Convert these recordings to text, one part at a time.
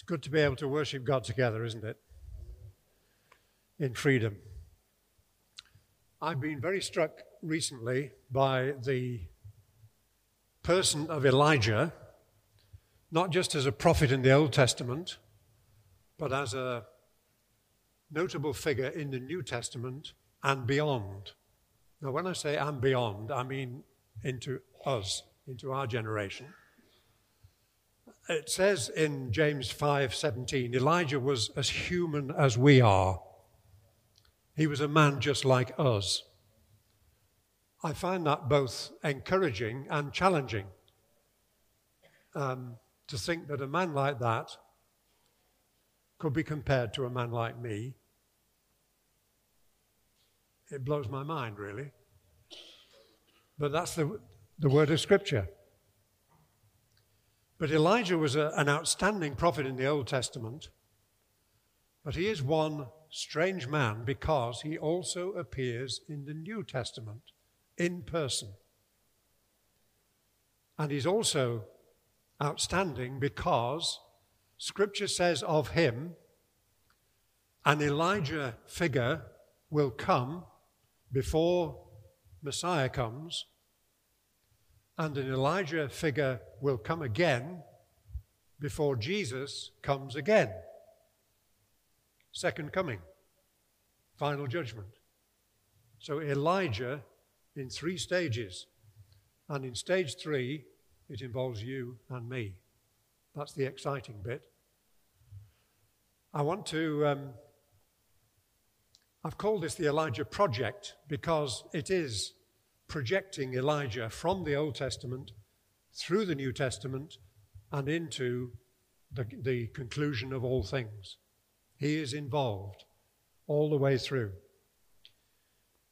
It's good to be able to worship God together, isn't it? In freedom. I've been very struck recently by the person of Elijah, not just as a prophet in the Old Testament, but as a notable figure in the New Testament and beyond. Now, when I say and beyond, I mean into us, into our generation. It says in James 5:17, Elijah was as human as we are. He was a man just like us. I find that both encouraging and challenging. Um, to think that a man like that could be compared to a man like me it blows my mind, really. But that's the, the word of Scripture. But Elijah was a, an outstanding prophet in the Old Testament. But he is one strange man because he also appears in the New Testament in person. And he's also outstanding because Scripture says of him, an Elijah figure will come before Messiah comes, and an Elijah figure will come again before Jesus comes again. Second coming, final judgment. So Elijah in three stages. And in stage three, it involves you and me. That's the exciting bit. I want to um, I've called this the Elijah Project because it is projecting Elijah from the Old Testament through the New Testament and into the, the conclusion of all things. He is involved all the way through.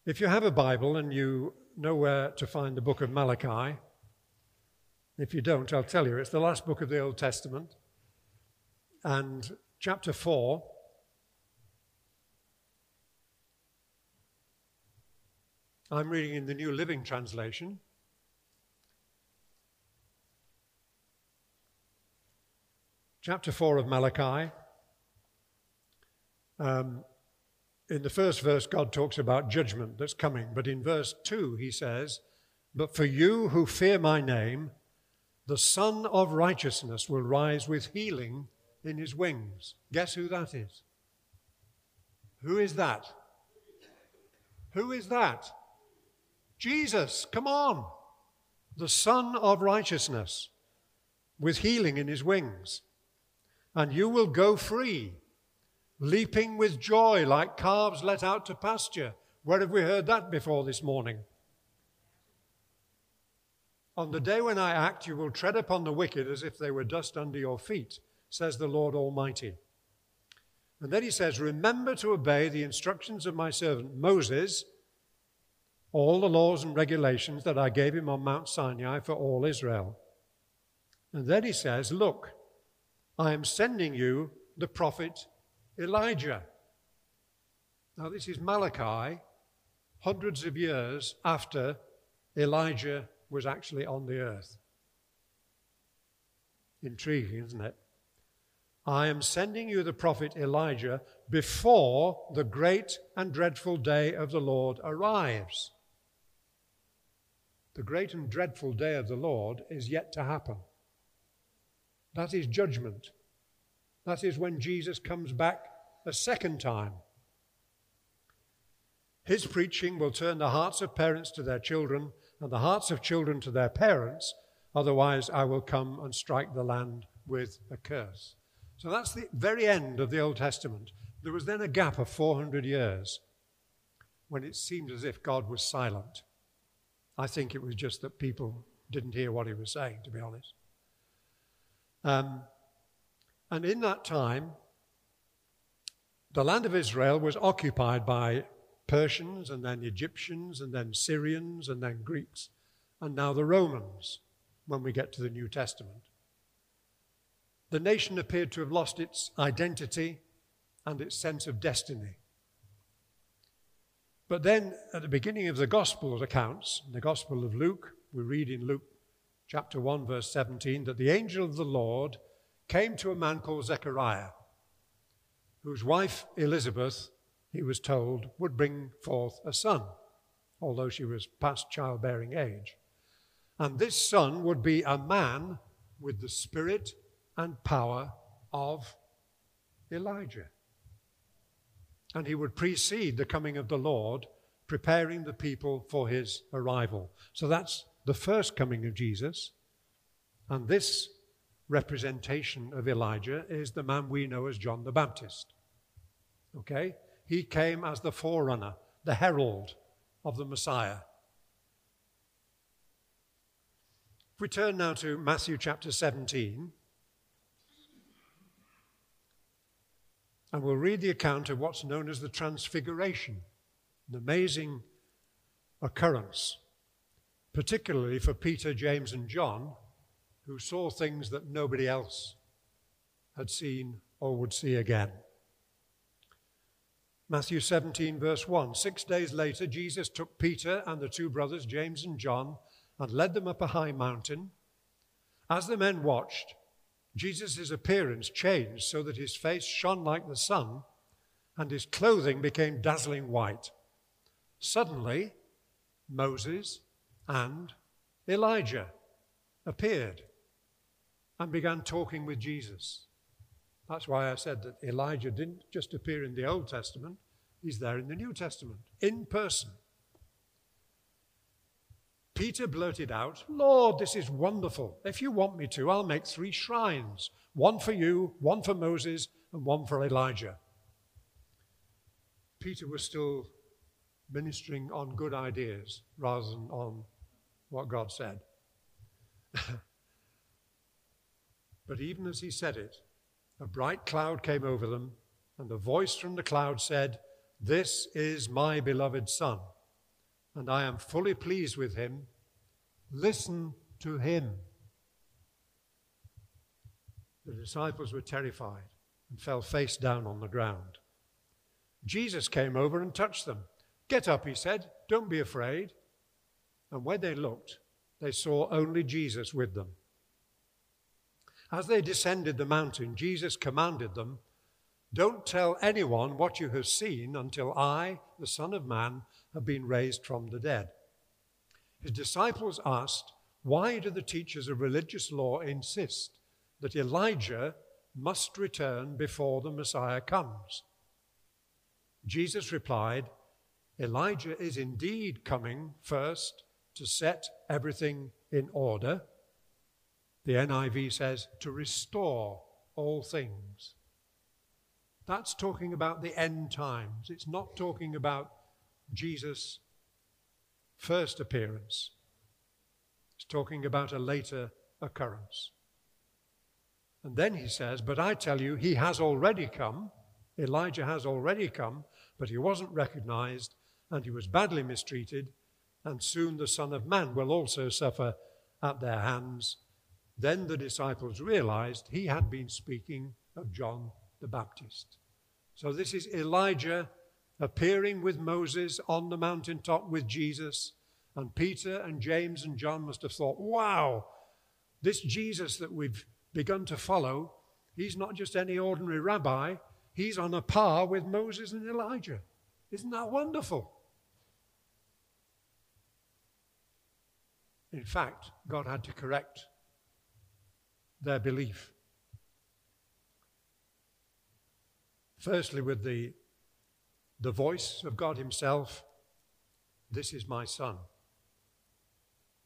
If you have a Bible and you know where to find the book of Malachi, if you don't, I'll tell you, it's the last book of the Old Testament. And chapter 4 I'm reading in the New Living Translation. Chapter 4 of Malachi. Um, in the first verse, God talks about judgment that's coming, but in verse 2, he says, But for you who fear my name, the Son of Righteousness will rise with healing in his wings. Guess who that is? Who is that? Who is that? Jesus, come on, the Son of Righteousness, with healing in his wings. And you will go free, leaping with joy like calves let out to pasture. Where have we heard that before this morning? On the day when I act, you will tread upon the wicked as if they were dust under your feet, says the Lord Almighty. And then he says, Remember to obey the instructions of my servant Moses all the laws and regulations that I gave him on Mount Sinai for all Israel. And then he says, Look, I am sending you the prophet Elijah. Now, this is Malachi, hundreds of years after Elijah was actually on the earth. Intriguing, isn't it? I am sending you the prophet Elijah before the great and dreadful day of the Lord arrives. The great and dreadful day of the Lord is yet to happen. That is judgment. That is when Jesus comes back a second time. His preaching will turn the hearts of parents to their children and the hearts of children to their parents. Otherwise, I will come and strike the land with a curse. So that's the very end of the Old Testament. There was then a gap of 400 years when it seemed as if God was silent. I think it was just that people didn't hear what he was saying, to be honest. Um, and in that time, the land of Israel was occupied by Persians and then Egyptians and then Syrians and then Greeks and now the Romans when we get to the New Testament. The nation appeared to have lost its identity and its sense of destiny. But then at the beginning of the Gospel accounts, the Gospel of Luke, we read in Luke chapter 1, verse 17, that the angel of the Lord came to a man called Zechariah, whose wife Elizabeth, he was told, would bring forth a son, although she was past childbearing age. And this son would be a man with the spirit and power of Elijah. And he would precede the coming of the Lord, preparing the people for his arrival. So that's the first coming of Jesus. And this representation of Elijah is the man we know as John the Baptist. Okay? He came as the forerunner, the herald of the Messiah. If we turn now to Matthew chapter 17, and we'll read the account of what's known as the Transfiguration, an amazing occurrence, particularly for Peter, James, and John, who saw things that nobody else had seen or would see again. Matthew 17, verse 1. Six days later, Jesus took Peter and the two brothers, James and John, and led them up a high mountain. As the men watched, Jesus' appearance changed so that his face shone like the sun and his clothing became dazzling white. Suddenly, Moses and Elijah appeared and began talking with Jesus. That's why I said that Elijah didn't just appear in the Old Testament, he's there in the New Testament, in person. Peter blurted out, Lord, this is wonderful. If you want me to, I'll make three shrines one for you, one for Moses, and one for Elijah. Peter was still ministering on good ideas rather than on what God said. but even as he said it, a bright cloud came over them, and a voice from the cloud said, This is my beloved Son and I am fully pleased with him. Listen to him. The disciples were terrified and fell face down on the ground. Jesus came over and touched them. Get up, he said. Don't be afraid. And when they looked, they saw only Jesus with them. As they descended the mountain, Jesus commanded them, Don't tell anyone what you have seen until I, the Son of Man, have been raised from the dead. His disciples asked, Why do the teachers of religious law insist that Elijah must return before the Messiah comes? Jesus replied, Elijah is indeed coming first to set everything in order. The NIV says to restore all things. That's talking about the end times. It's not talking about Jesus' first appearance. It's talking about a later occurrence. And then he says, But I tell you, he has already come. Elijah has already come, but he wasn't recognized, and he was badly mistreated, and soon the Son of Man will also suffer at their hands. Then the disciples realized he had been speaking of John the Baptist. So this is Elijah appearing with Moses on the mountaintop with Jesus. And Peter and James and John must have thought, wow, this Jesus that we've begun to follow, he's not just any ordinary rabbi, he's on a par with Moses and Elijah. Isn't that wonderful? In fact, God had to correct their belief. Firstly, with the the voice of God Himself This is my son.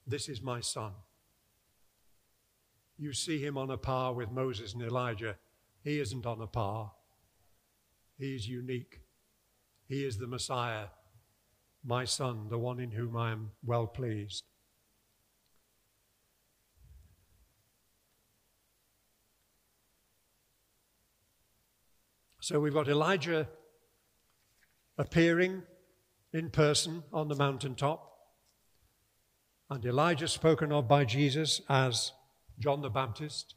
This is my son. You see him on a par with Moses and Elijah. He isn't on a par. He is unique. He is the Messiah, my son, the one in whom I am well pleased. So we've got Elijah appearing in person on the mountaintop, and Elijah spoken of by Jesus as John the Baptist,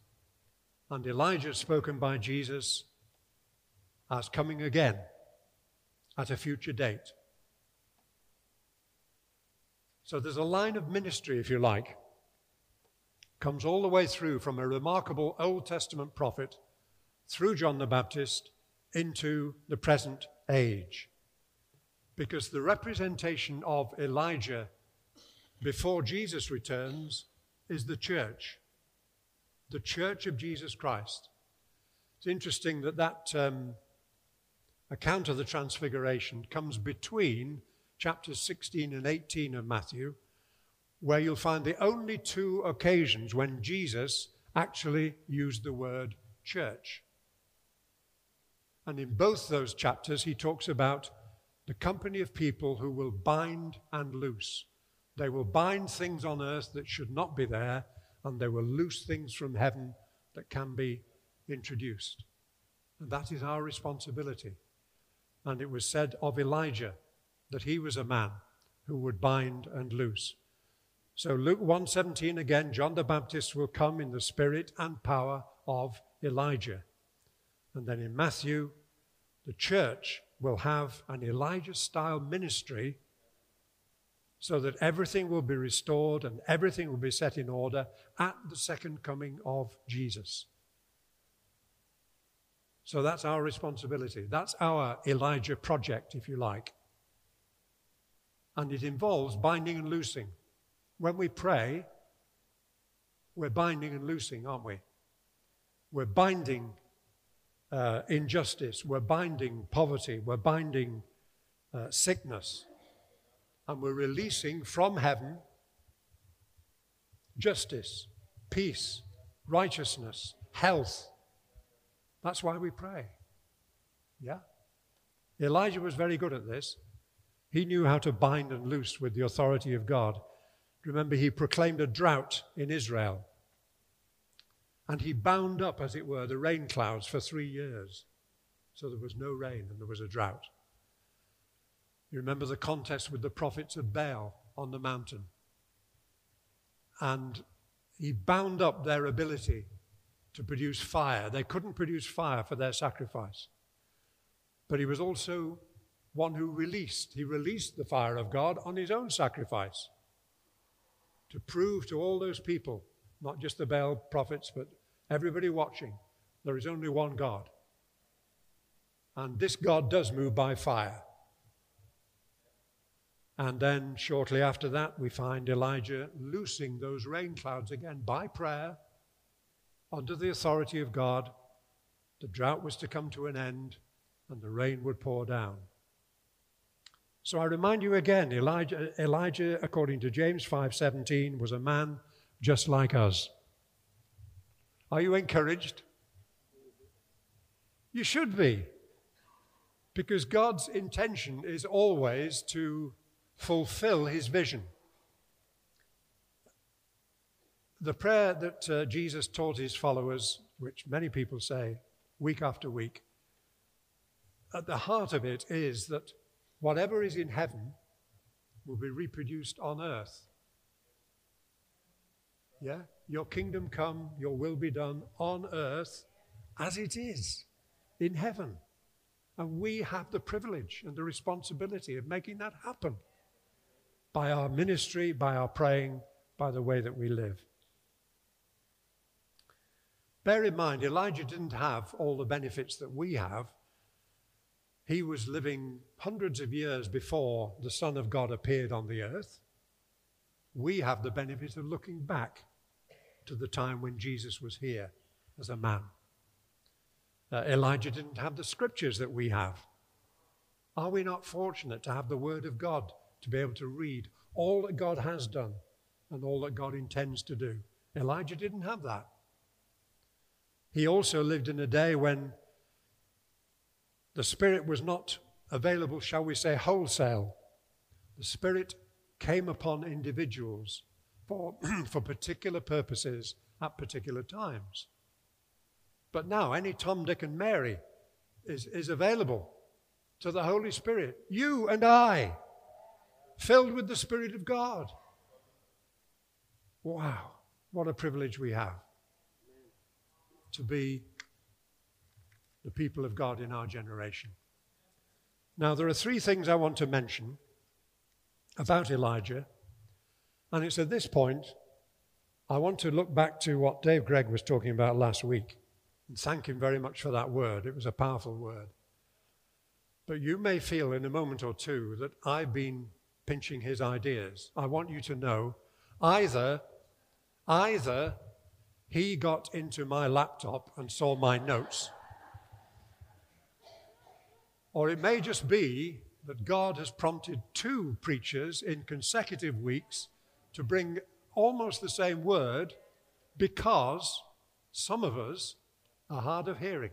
and Elijah spoken by Jesus as coming again at a future date. So there's a line of ministry, if you like, comes all the way through from a remarkable Old Testament prophet through John the Baptist into the present age. Because the representation of Elijah before Jesus returns is the church, the church of Jesus Christ. It's interesting that that um, account of the Transfiguration comes between chapters 16 and 18 of Matthew, where you'll find the only two occasions when Jesus actually used the word church. And in both those chapters, he talks about the company of people who will bind and loose. They will bind things on earth that should not be there, and they will loose things from heaven that can be introduced. And that is our responsibility. And it was said of Elijah that he was a man who would bind and loose. So Luke 1:17 again John the Baptist will come in the spirit and power of Elijah. And then in Matthew, the church will have an Elijah style ministry so that everything will be restored and everything will be set in order at the second coming of Jesus. So that's our responsibility. That's our Elijah project, if you like. And it involves binding and loosing. When we pray, we're binding and loosing, aren't we? We're binding uh, injustice, we're binding poverty, we're binding uh, sickness, and we're releasing from heaven justice, peace, righteousness, health. That's why we pray. Yeah? Elijah was very good at this. He knew how to bind and loose with the authority of God. Remember, he proclaimed a drought in Israel. And he bound up, as it were, the rain clouds for three years. So there was no rain and there was a drought. You remember the contest with the prophets of Baal on the mountain. And he bound up their ability to produce fire. They couldn't produce fire for their sacrifice. But he was also one who released. He released the fire of God on his own sacrifice to prove to all those people not just the Baal prophets, but everybody watching, there is only one God. And this God does move by fire. And then shortly after that, we find Elijah loosing those rain clouds again by prayer under the authority of God. The drought was to come to an end and the rain would pour down. So I remind you again, Elijah, Elijah according to James 5:17, was a man just like us. Are you encouraged? You should be. Because God's intention is always to fulfill his vision. The prayer that uh, Jesus taught his followers, which many people say week after week, at the heart of it is that whatever is in heaven will be reproduced on earth. Yeah? Your kingdom come, your will be done on earth as it is in heaven. And we have the privilege and the responsibility of making that happen by our ministry, by our praying, by the way that we live. Bear in mind, Elijah didn't have all the benefits that we have. He was living hundreds of years before the Son of God appeared on the earth. We have the benefit of looking back to the time when Jesus was here as a man. Uh, Elijah didn't have the scriptures that we have. Are we not fortunate to have the Word of God to be able to read all that God has done and all that God intends to do? Elijah didn't have that. He also lived in a day when the Spirit was not available, shall we say, wholesale. The Spirit came upon individuals for, for particular purposes at particular times. But now, any Tom, Dick, and Mary is, is available to the Holy Spirit. You and I, filled with the Spirit of God. Wow, what a privilege we have to be the people of God in our generation. Now, there are three things I want to mention about Elijah and it's at this point I want to look back to what Dave Gregg was talking about last week and thank him very much for that word. It was a powerful word. But you may feel in a moment or two that I've been pinching his ideas. I want you to know either, either he got into my laptop and saw my notes, or it may just be that God has prompted two preachers in consecutive weeks to bring almost the same word because some of us are hard of hearing.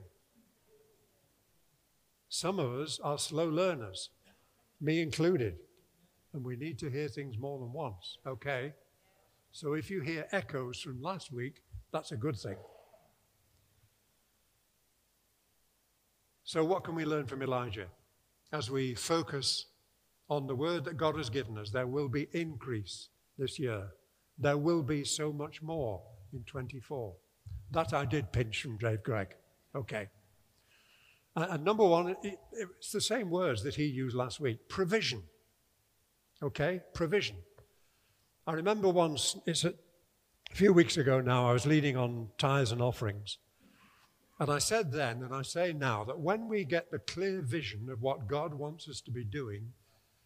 Some of us are slow learners, me included, and we need to hear things more than once, okay? So if you hear echoes from last week, that's a good thing. So, what can we learn from Elijah? As we focus on the word that God has given us, there will be increase this year. There will be so much more in 24. That I did pinch from Dave Gregg. Okay. And number one, it's the same words that he used last week provision. Okay? Provision. I remember once, it's a, a few weeks ago now, I was leading on tithes and offerings. And I said then, and I say now, that when we get the clear vision of what God wants us to be doing,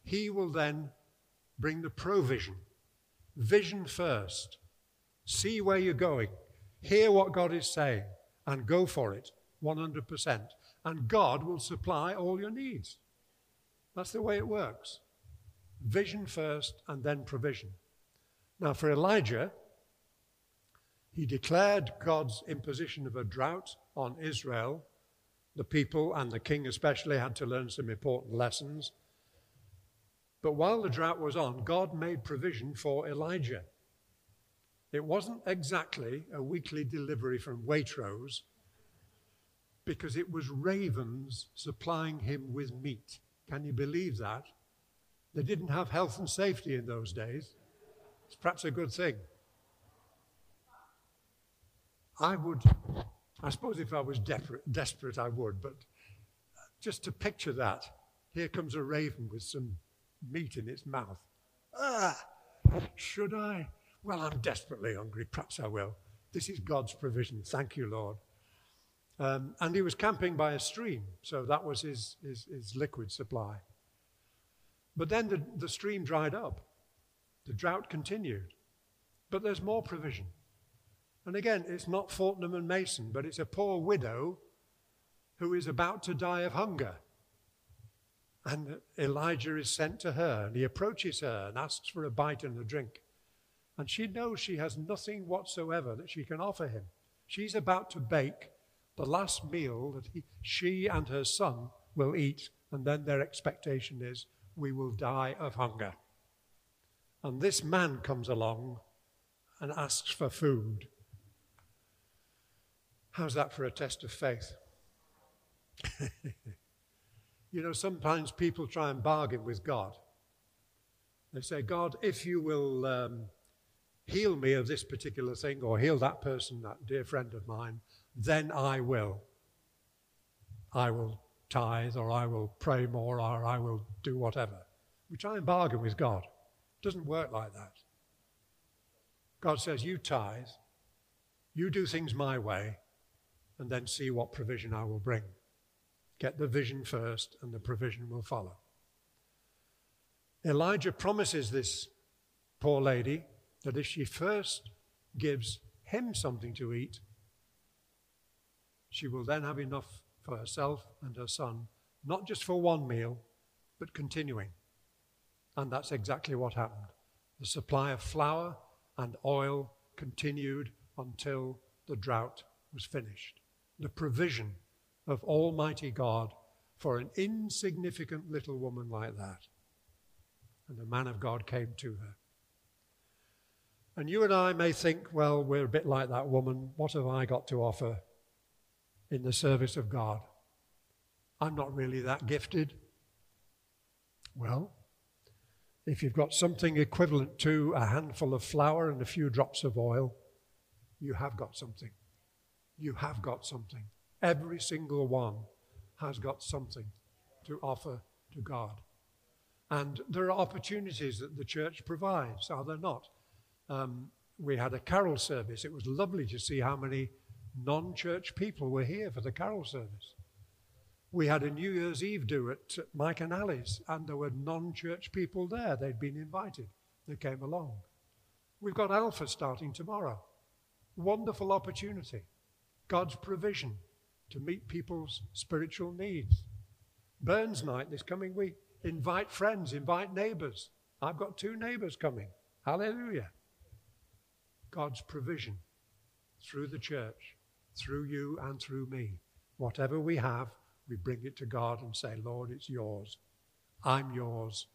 He will then bring the provision. Vision first. See where you're going. Hear what God is saying and go for it 100%. And God will supply all your needs. That's the way it works. Vision first and then provision. Now, for Elijah, he declared God's imposition of a drought on Israel. The people and the king, especially, had to learn some important lessons. But while the drought was on, God made provision for Elijah. It wasn't exactly a weekly delivery from Waitrose because it was ravens supplying him with meat. Can you believe that? They didn't have health and safety in those days. It's perhaps a good thing. I would, I suppose if I was desperate, desperate, I would, but just to picture that, here comes a raven with some meat in its mouth. Ah, should I? Well, I'm desperately hungry. Perhaps I will. This is God's provision. Thank you, Lord. Um, and he was camping by a stream, so that was his, his, his liquid supply. But then the, the stream dried up, the drought continued. But there's more provision. And again, it's not Fortnum and Mason, but it's a poor widow who is about to die of hunger. And Elijah is sent to her, and he approaches her and asks for a bite and a drink. And she knows she has nothing whatsoever that she can offer him. She's about to bake the last meal that he, she and her son will eat, and then their expectation is, we will die of hunger. And this man comes along and asks for food. How's that for a test of faith? you know, sometimes people try and bargain with God. They say, God, if you will um, heal me of this particular thing or heal that person, that dear friend of mine, then I will. I will tithe or I will pray more or I will do whatever. We try and bargain with God. It doesn't work like that. God says, You tithe, you do things my way, and then see what provision I will bring. Get the vision first, and the provision will follow. Elijah promises this poor lady that if she first gives him something to eat, she will then have enough for herself and her son, not just for one meal, but continuing. And that's exactly what happened. The supply of flour and oil continued until the drought was finished. The provision of Almighty God for an insignificant little woman like that. And the man of God came to her. And you and I may think, well, we're a bit like that woman. What have I got to offer in the service of God? I'm not really that gifted. Well, if you've got something equivalent to a handful of flour and a few drops of oil, you have got something. You have got something. Every single one has got something to offer to God. And there are opportunities that the church provides, are there not? Um, we had a carol service. It was lovely to see how many non church people were here for the carol service. We had a New Year's Eve do at Mike and Alice, and there were non church people there. They'd been invited. They came along. We've got Alpha starting tomorrow. Wonderful opportunity. God's provision to meet people's spiritual needs. Burns night this coming week. Invite friends, invite neighbors. I've got two neighbors coming. Hallelujah. God's provision through the church, through you and through me. Whatever we have, we bring it to God and say, Lord, it's yours. I'm yours.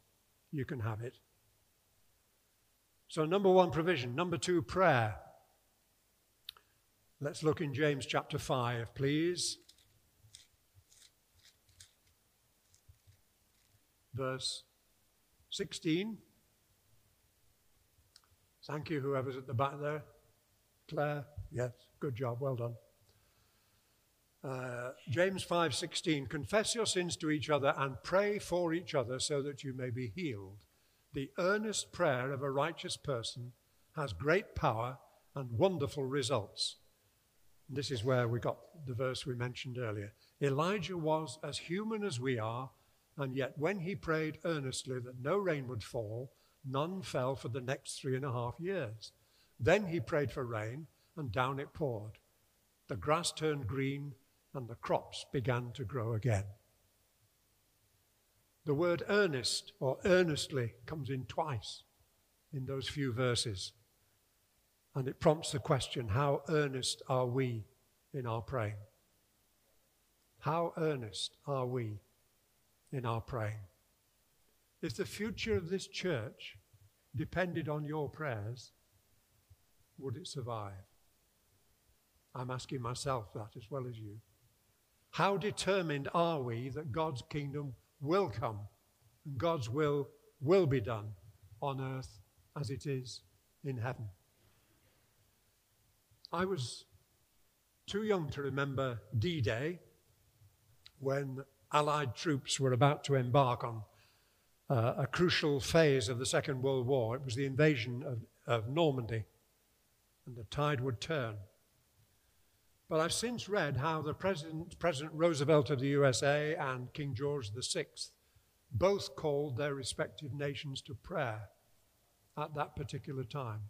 You can have it. So, number one, provision. Number two, prayer. Let's look in James chapter 5, please. Verse 16. Thank you, whoever's at the back there. Claire, yes, good job, well done. Uh, James 5:16 confess your sins to each other and pray for each other so that you may be healed. The earnest prayer of a righteous person has great power and wonderful results. This is where we got the verse we mentioned earlier. Elijah was as human as we are, and yet when he prayed earnestly that no rain would fall, none fell for the next three and a half years. Then he prayed for rain, and down it poured. The grass turned green, and the crops began to grow again. The word earnest or earnestly comes in twice in those few verses. And it prompts the question how earnest are we in our praying? How earnest are we in our praying? If the future of this church depended on your prayers, would it survive? I'm asking myself that as well as you. How determined are we that God's kingdom will come and God's will will be done on earth as it is in heaven? I was too young to remember D Day when Allied troops were about to embark on uh, a crucial phase of the Second World War. It was the invasion of, of Normandy, and the tide would turn. But I've since read how the President, President Roosevelt of the USA and King George VI both called their respective nations to prayer at that particular time.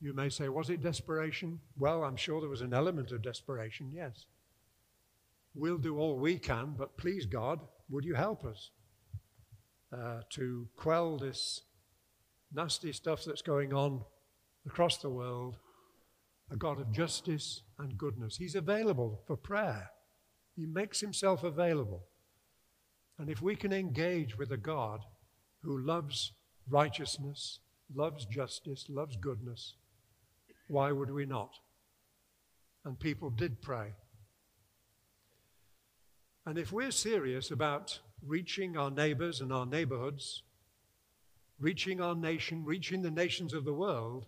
You may say, was it desperation? Well, I'm sure there was an element of desperation, yes. We'll do all we can, but please, God, would you help us uh, to quell this nasty stuff that's going on across the world? A God of justice and goodness. He's available for prayer, He makes Himself available. And if we can engage with a God who loves righteousness, loves justice, loves goodness, why would we not? And people did pray. And if we're serious about reaching our neighbors and our neighborhoods, reaching our nation, reaching the nations of the world,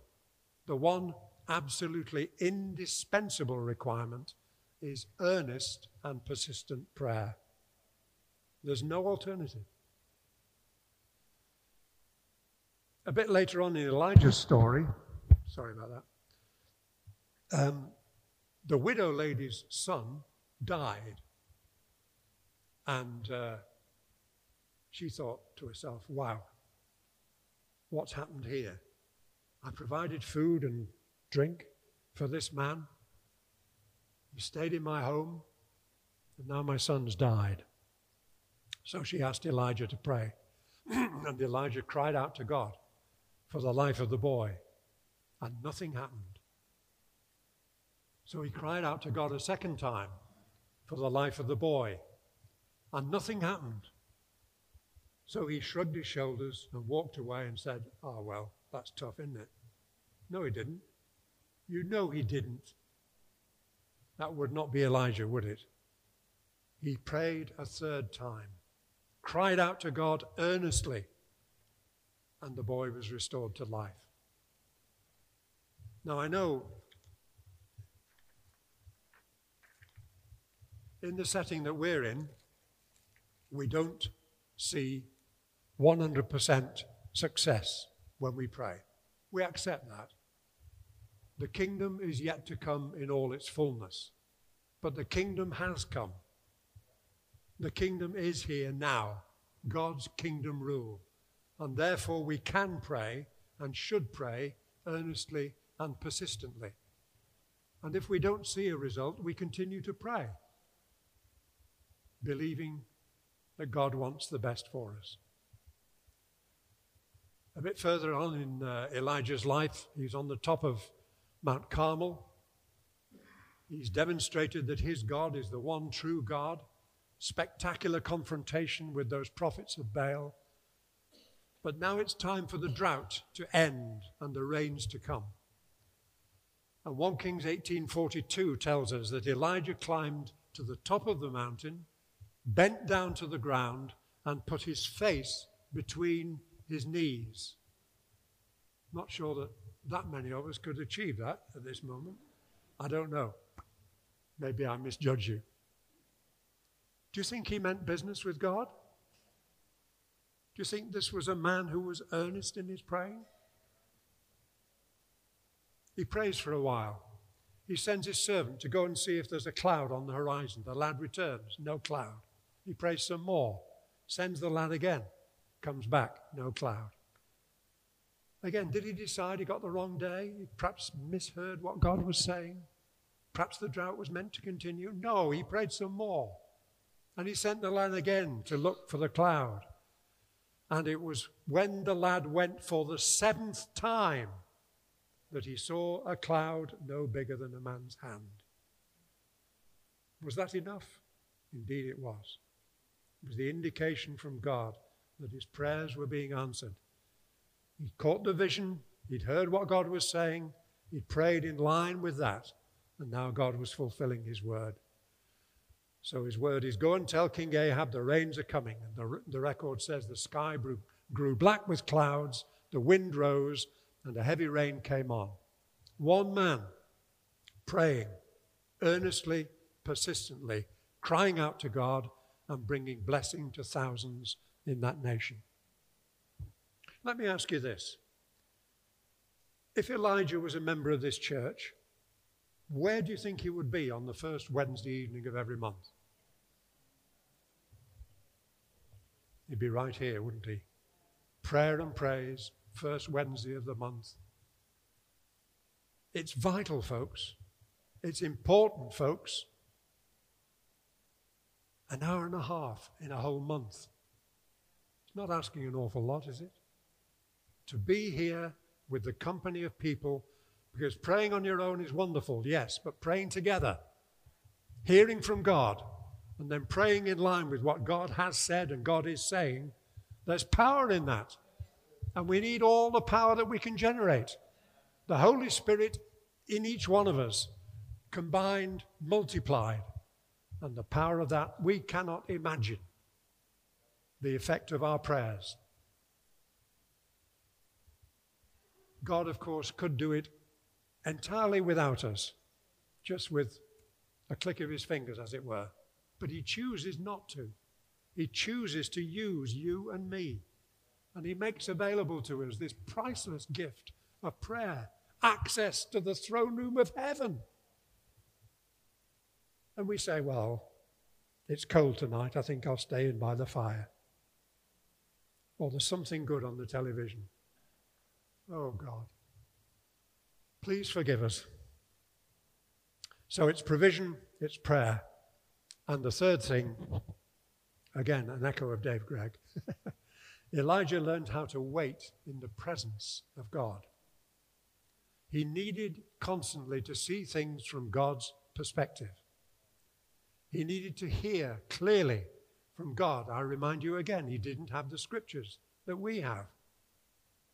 the one absolutely indispensable requirement is earnest and persistent prayer. There's no alternative. A bit later on in Elijah's story, sorry about that, um, the widow lady's son died. And uh, she thought to herself, wow, what's happened here? I provided food and drink for this man. He stayed in my home, and now my son's died. So she asked Elijah to pray. and Elijah cried out to God for the life of the boy, and nothing happened. So he cried out to God a second time for the life of the boy, and nothing happened. So he shrugged his shoulders and walked away and said, Oh, well, that's tough, isn't it? No, he didn't. You know he didn't. That would not be Elijah, would it? He prayed a third time, cried out to God earnestly, and the boy was restored to life. Now, I know in the setting that we're in, we don't see 100% success when we pray. We accept that. The kingdom is yet to come in all its fullness, but the kingdom has come. The kingdom is here now, God's kingdom rule. And therefore, we can pray and should pray earnestly and persistently. And if we don't see a result, we continue to pray, believing that God wants the best for us. A bit further on in uh, Elijah's life, he's on the top of Mount Carmel. He's demonstrated that his God is the one true God. Spectacular confrontation with those prophets of Baal. But now it's time for the drought to end and the rains to come. And 1 Kings 18:42 tells us that Elijah climbed to the top of the mountain, bent down to the ground, and put his face between his knees. Not sure that that many of us could achieve that at this moment. I don't know. Maybe I misjudge you. Do you think he meant business with God? Do you think this was a man who was earnest in his praying? He prays for a while. He sends his servant to go and see if there's a cloud on the horizon. The lad returns, no cloud. He prays some more, sends the lad again comes back, no cloud. Again, did he decide he got the wrong day? He perhaps misheard what God was saying? Perhaps the drought was meant to continue? No, he prayed some more. And he sent the lad again to look for the cloud. And it was when the lad went for the seventh time that he saw a cloud no bigger than a man's hand. Was that enough? Indeed, it was. Was the indication from God that his prayers were being answered. He'd caught the vision, he'd heard what God was saying, he'd prayed in line with that, and now God was fulfilling his word. So his word is go and tell King Ahab the rains are coming. And the, the record says the sky grew, grew black with clouds, the wind rose, and a heavy rain came on. One man praying earnestly, persistently, crying out to God and bringing blessing to thousands in that nation. Let me ask you this. If Elijah was a member of this church, where do you think he would be on the first Wednesday evening of every month? He'd be right here, wouldn't he? Prayer and praise, first Wednesday of the month. It's vital, folks. It's important, folks. An hour and a half in a whole month. It's not asking an awful lot, is it? To be here with the company of people, because praying on your own is wonderful, yes, but praying together, hearing from God, and then praying in line with what God has said and God is saying, there's power in that. And we need all the power that we can generate. The Holy Spirit in each one of us, combined, multiplied. And the power of that we cannot imagine the effect of our prayers. God, of course, could do it entirely without us, just with a click of his fingers, as it were. But he chooses not to. He chooses to use you and me. And he makes available to us this priceless gift of prayer, access to the throne room of heaven. And we say, well, it's cold tonight. I think I'll stay in by the fire or there's something good on the television. Oh God. Please forgive us. So it's provision, it's prayer. And the third thing, again, an echo of Dave Gregg. Elijah learned how to wait in the presence of God. He needed constantly to see things from God's perspective. He needed to hear clearly from God. I remind you again, he didn't have the scriptures that we have.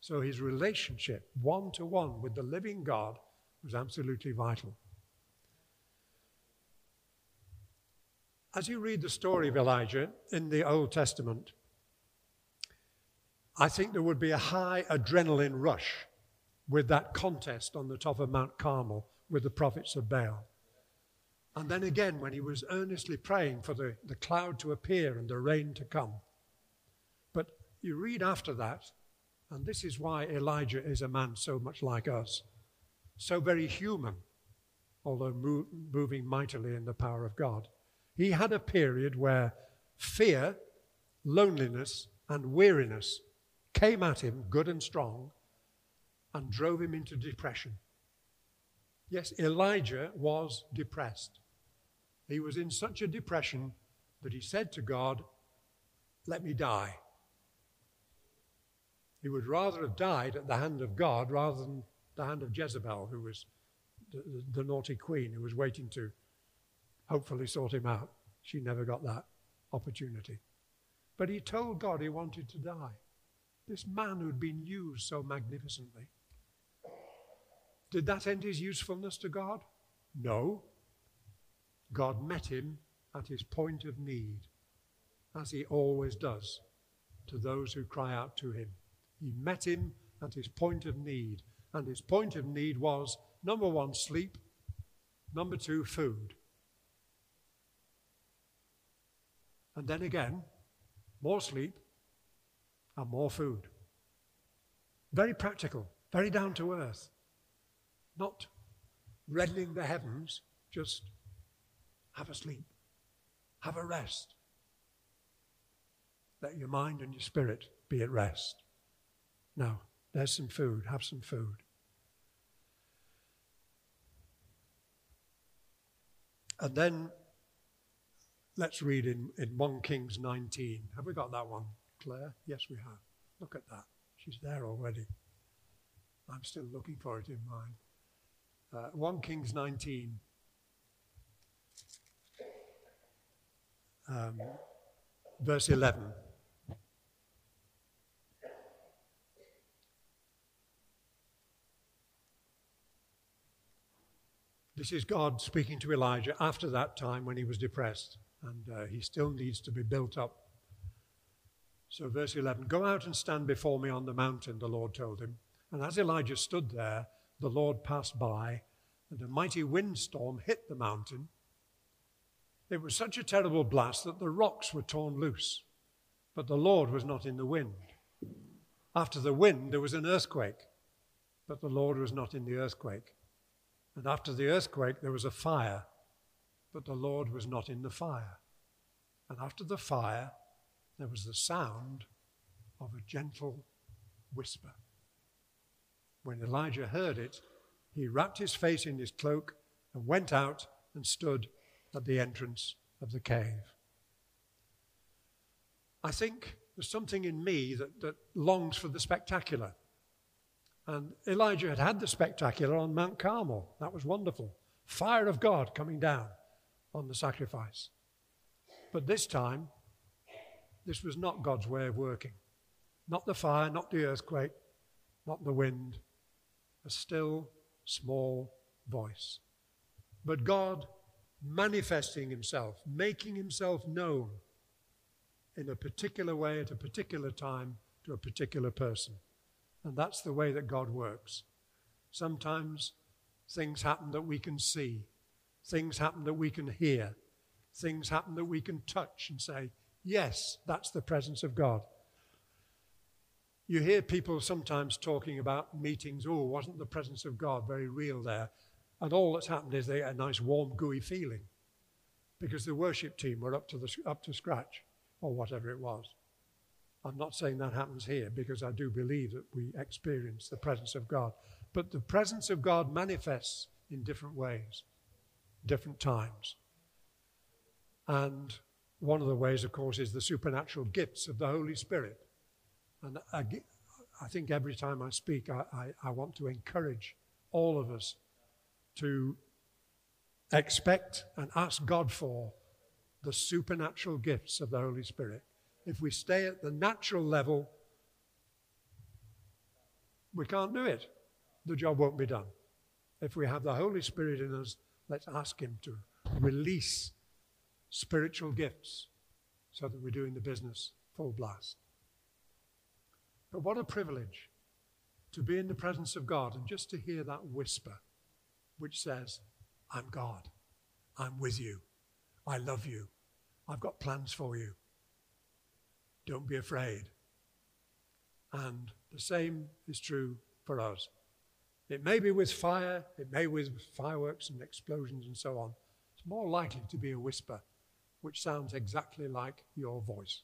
So his relationship, one to one with the living God, was absolutely vital. As you read the story of Elijah in the Old Testament, I think there would be a high adrenaline rush with that contest on the top of Mount Carmel with the prophets of Baal. And then again, when he was earnestly praying for the, the cloud to appear and the rain to come. But you read after that, And this is why Elijah is a man so much like us, so very human, although mo- moving mightily in the power of God. He had a period where fear, loneliness, and weariness came at him, good and strong, and drove him into depression. Yes, Elijah was depressed. He was in such a depression that he said to God, Let me die. He would rather have died at the hand of God rather than the hand of Jezebel, who was the, the, the naughty queen who was waiting to hopefully sort him out. She never got that opportunity. But he told God he wanted to die. This man who'd been used so magnificently. Did that end his usefulness to God? No. God met him at his point of need, as he always does to those who cry out to him. He met him at his point of need, and his point of need was number one, sleep, number two, food. And then again, more sleep and more food. Very practical, very down to earth. Not reddening the heavens, just have a sleep, have a rest. Let your mind and your spirit be at rest. Now, there's some food, have some food. And then let's read in, in 1 Kings 19. Have we got that one, Claire? Yes, we have. Look at that. She's there already. I'm still looking for it in mine. Uh, 1 Kings 19. Um, verse 11. This is God speaking to Elijah after that time when he was depressed, and uh, he still needs to be built up. So, verse 11 Go out and stand before me on the mountain, the Lord told him. And as Elijah stood there, the Lord passed by, and a mighty windstorm hit the mountain. It was such a terrible blast that the rocks were torn loose, but the Lord was not in the wind. After the wind, there was an earthquake, but the Lord was not in the earthquake. And after the earthquake, there was a fire, but the Lord was not in the fire. And after the fire, there was the sound of a gentle whisper. When Elijah heard it, he wrapped his face in his cloak and went out and stood at the entrance of the cave. I think there's something in me that, that longs for the spectacular. And Elijah had had the spectacular on Mount Carmel. That was wonderful. Fire of God coming down on the sacrifice. But this time, this was not God's way of working. Not the fire, not the earthquake, not the wind. A still, small voice. But God manifesting himself, making himself known in a particular way at a particular time to a particular person. And that's the way that God works. Sometimes things happen that we can see, things happen that we can hear, things happen that we can touch and say, yes, that's the presence of God. You hear people sometimes talking about meetings, oh, wasn't the presence of God very real there? And all that's happened is they get a nice, warm, gooey feeling because the worship team were up to, the, up to scratch or whatever it was. I'm not saying that happens here because I do believe that we experience the presence of God. But the presence of God manifests in different ways, different times. And one of the ways, of course, is the supernatural gifts of the Holy Spirit. And I, I think every time I speak, I, I, I want to encourage all of us to expect and ask God for the supernatural gifts of the Holy Spirit. If we stay at the natural level, we can't do it. The job won't be done. If we have the Holy Spirit in us, let's ask Him to release spiritual gifts so that we're doing the business full blast. But what a privilege to be in the presence of God and just to hear that whisper which says, I'm God. I'm with you. I love you. I've got plans for you. Don't be afraid. And the same is true for us. It may be with fire, it may be with fireworks and explosions and so on. It's more likely to be a whisper, which sounds exactly like your voice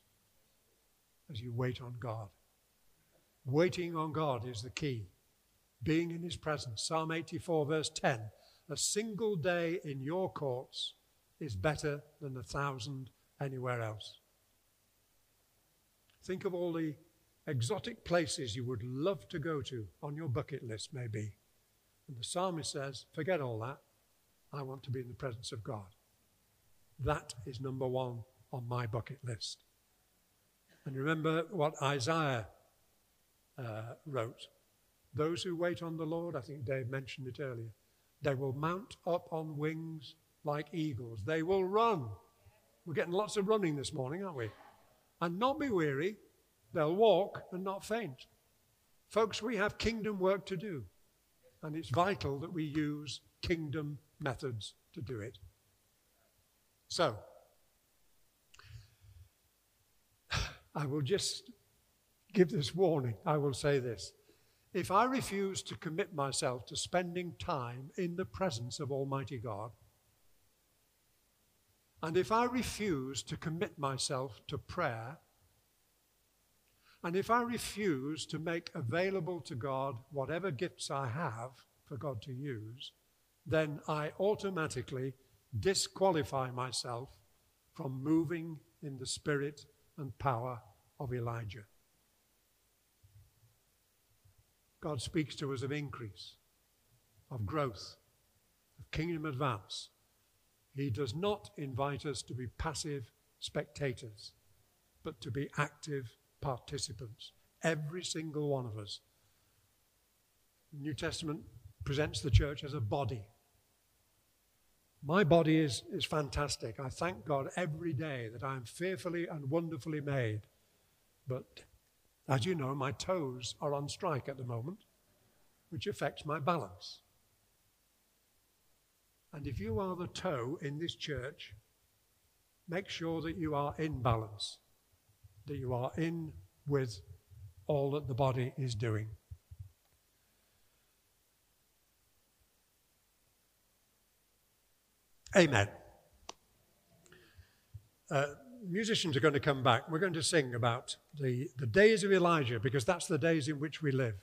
as you wait on God. Waiting on God is the key. Being in His presence. Psalm 84, verse 10 A single day in your courts is better than a thousand anywhere else. Think of all the exotic places you would love to go to on your bucket list, maybe. And the psalmist says, Forget all that. I want to be in the presence of God. That is number one on my bucket list. And remember what Isaiah uh, wrote Those who wait on the Lord, I think Dave mentioned it earlier, they will mount up on wings like eagles. They will run. We're getting lots of running this morning, aren't we? And not be weary. They'll walk and not faint. Folks, we have kingdom work to do. And it's vital that we use kingdom methods to do it. So, I will just give this warning. I will say this. If I refuse to commit myself to spending time in the presence of Almighty God, and if I refuse to commit myself to prayer, and if I refuse to make available to God whatever gifts I have for God to use, then I automatically disqualify myself from moving in the spirit and power of Elijah. God speaks to us of increase, of growth, of kingdom advance. He does not invite us to be passive spectators, but to be active participants, every single one of us. The New Testament presents the church as a body. My body is, is fantastic. I thank God every day that I am fearfully and wonderfully made. But as you know, my toes are on strike at the moment, which affects my balance. And if you are the toe in this church, make sure that you are in balance that you are in with all that the body is doing. Amen. Uh, musicians are going to come back. We're going to sing about the, the days of Elijah because that's the days in which we live.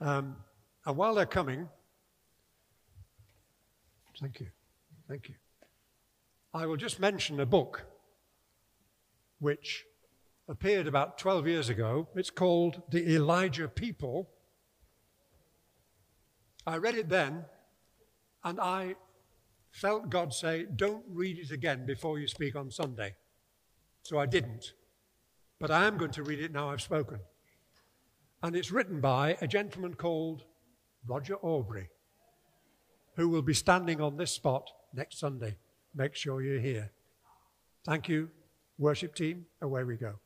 Um, and while they're coming, thank you, thank you. I will just mention a book which appeared about 12 years ago. It's called The Elijah People. I read it then, and I felt God say, Don't read it again before you speak on Sunday. So I didn't. But I am going to read it now I've spoken. And it's written by a gentleman called Roger Aubrey, who will be standing on this spot next Sunday. Make sure you're here. Thank you. Worship team, away we go.